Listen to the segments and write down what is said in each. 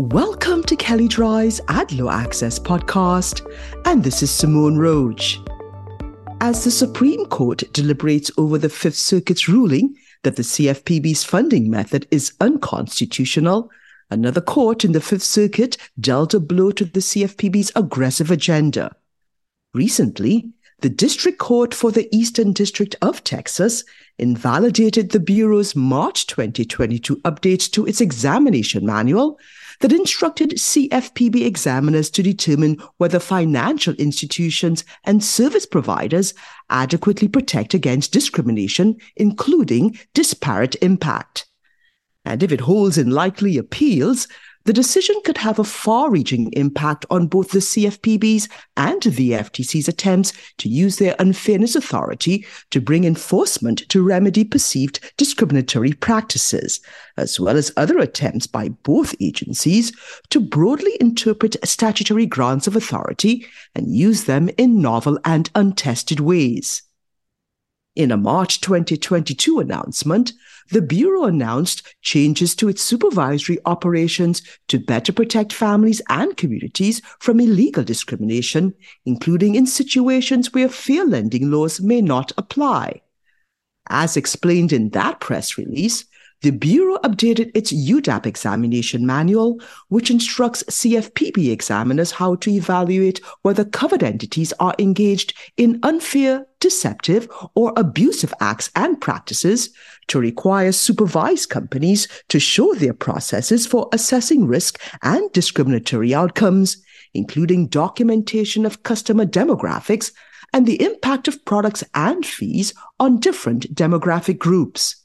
Welcome to Kelley Drye's Ad Law Access podcast, and this is Simone Roach. As the Supreme Court deliberates over the Fifth Circuit's ruling that the CFPB's funding method is unconstitutional, another court in the Fifth Circuit dealt a blow to the CFPB's aggressive agenda. Recently, the District Court for the Eastern District of Texas invalidated the Bureau's March 2022 update to its examination manual that instructed CFPB examiners to determine whether financial institutions and service providers adequately protect against discrimination, including disparate impact. And if it holds in likely appeals, the decision could have a far reaching impact on both the CFPB's and the FTC's attempts to use their unfairness authority to bring enforcement to remedy perceived discriminatory practices, as well as other attempts by both agencies to broadly interpret statutory grants of authority and use them in novel and untested ways. In a March 2022 announcement, the Bureau announced changes to its supervisory operations to better protect families and communities from illegal discrimination, including in situations where fair lending laws may not apply. As explained in that press release, the Bureau updated its UDAP examination manual, which instructs CFPB examiners how to evaluate whether covered entities are engaged in unfair, deceptive, or abusive acts and practices to require supervised companies to show their processes for assessing risk and discriminatory outcomes, including documentation of customer demographics and the impact of products and fees on different demographic groups.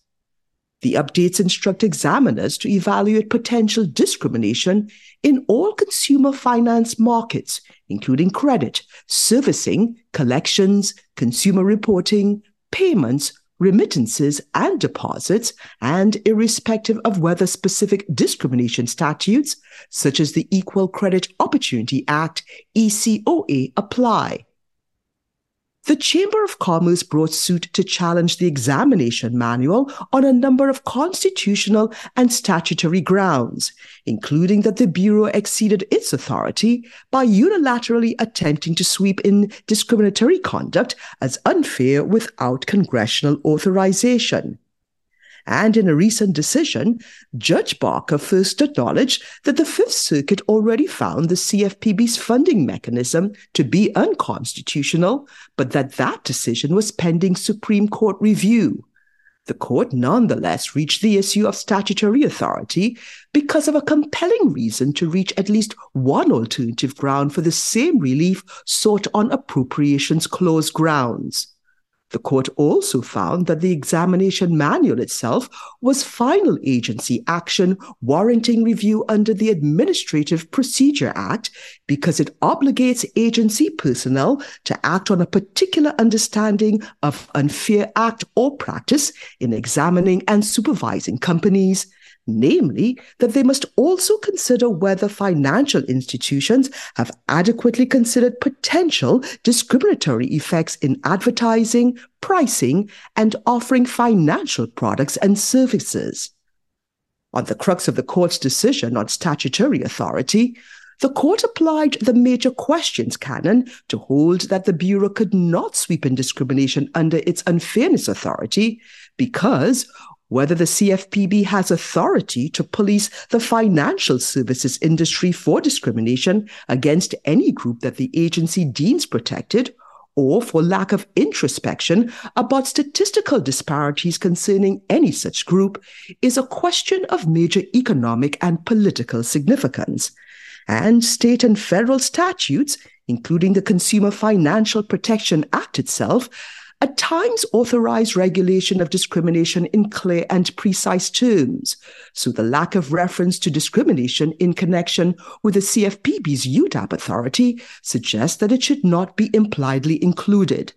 The updates instruct examiners to evaluate potential discrimination in all consumer finance markets, including credit, servicing, collections, consumer reporting, payments, remittances, and deposits, and irrespective of whether specific discrimination statutes, such as the Equal Credit Opportunity Act, ECOA, apply. The Chamber of Commerce brought suit to challenge the examination manual on a number of constitutional and statutory grounds, including that the Bureau exceeded its authority by unilaterally attempting to sweep in discriminatory conduct as unfair without congressional authorization. And in a recent decision, Judge Barker first acknowledged that the Fifth Circuit already found the CFPB's funding mechanism to be unconstitutional, but that that decision was pending Supreme Court review. The court nonetheless reached the issue of statutory authority because of a compelling reason to reach at least one alternative ground for the same relief sought on appropriations clause grounds. The court also found that the examination manual itself was final agency action warranting review under the Administrative Procedure Act because it obligates agency personnel to act on a particular understanding of unfair act or practice in examining and supervising companies namely that they must also consider whether financial institutions have adequately considered potential discriminatory effects in advertising, pricing, and offering financial products and services. On the crux of the court's decision on statutory authority, the court applied the major questions canon to hold that the Bureau could not sweep in discrimination under its unfairness authority because whether the CFPB has authority to police the financial services industry for discrimination against any group that the agency deems protected, or for lack of introspection about statistical disparities concerning any such group, is a question of major economic and political significance. And state and federal statutes, including the Consumer Financial Protection Act itself, at times authorize regulation of discrimination in clear and precise terms. So the lack of reference to discrimination in connection with the CFPB's UDAP authority suggests that it should not be impliedly included.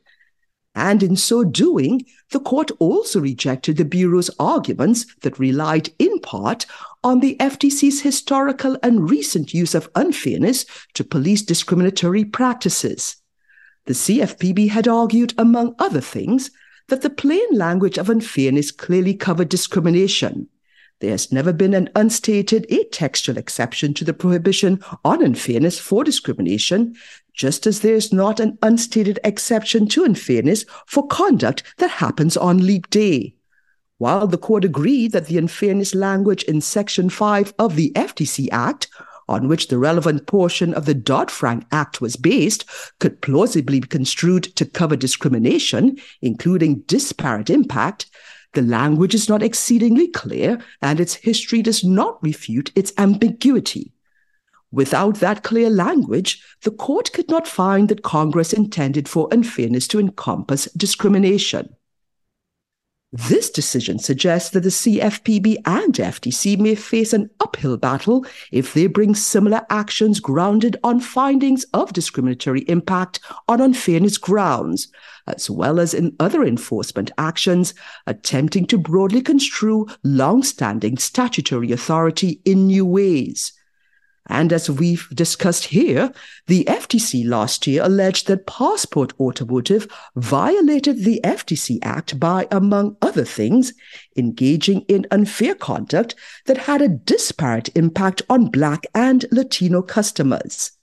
And in so doing, the court also rejected the Bureau's arguments that relied in part on the FTC's historical and recent use of unfairness to police discriminatory practices. The CFPB had argued, among other things, that the plain language of unfairness clearly covered discrimination. there has never been an unstated atextual exception to the prohibition on unfairness for discrimination, just as there is not an unstated exception to unfairness for conduct that happens on leap day. While the court agreed that the unfairness language in Section 5 of the FTC Act, on which the relevant portion of the Dodd Frank Act was based, could plausibly be construed to cover discrimination, including disparate impact, the language is not exceedingly clear, and its history does not refute its ambiguity. Without that clear language, the court could not find that Congress intended for unfairness to encompass discrimination. This decision suggests that the CFPB and FTC may face an uphill battle if they bring similar actions grounded on findings of discriminatory impact on unfairness grounds, as well as in other enforcement actions attempting to broadly construe long-standing statutory authority in new ways. And as we've discussed here, the FTC last year alleged that Passport Automotive violated the FTC Act by, among other things, engaging in unfair conduct that had a disparate impact on Black and Latino customers.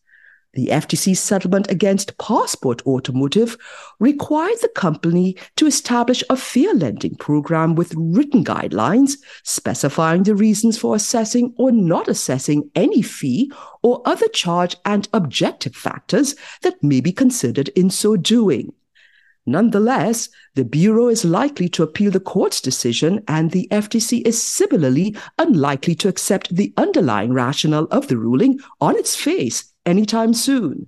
The FTC settlement against Passport Automotive required the company to establish a fair lending program with written guidelines specifying the reasons for assessing or not assessing any fee or other charge and objective factors that may be considered in so doing. Nonetheless, the Bureau is likely to appeal the court's decision, and the FTC is similarly unlikely to accept the underlying rationale of the ruling on its face anytime soon.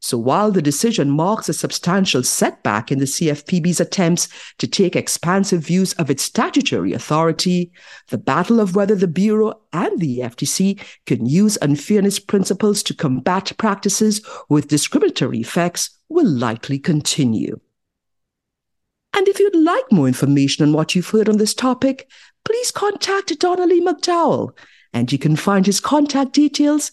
So while the decision marks a substantial setback in the CFPB's attempts to take expansive views of its statutory authority, the battle of whether the Bureau and the FTC can use unfairness principles to combat practices with discriminatory effects will likely continue. And if you'd like more information on what you've heard on this topic, please contact Donnelly McDowell, and you can find his contact details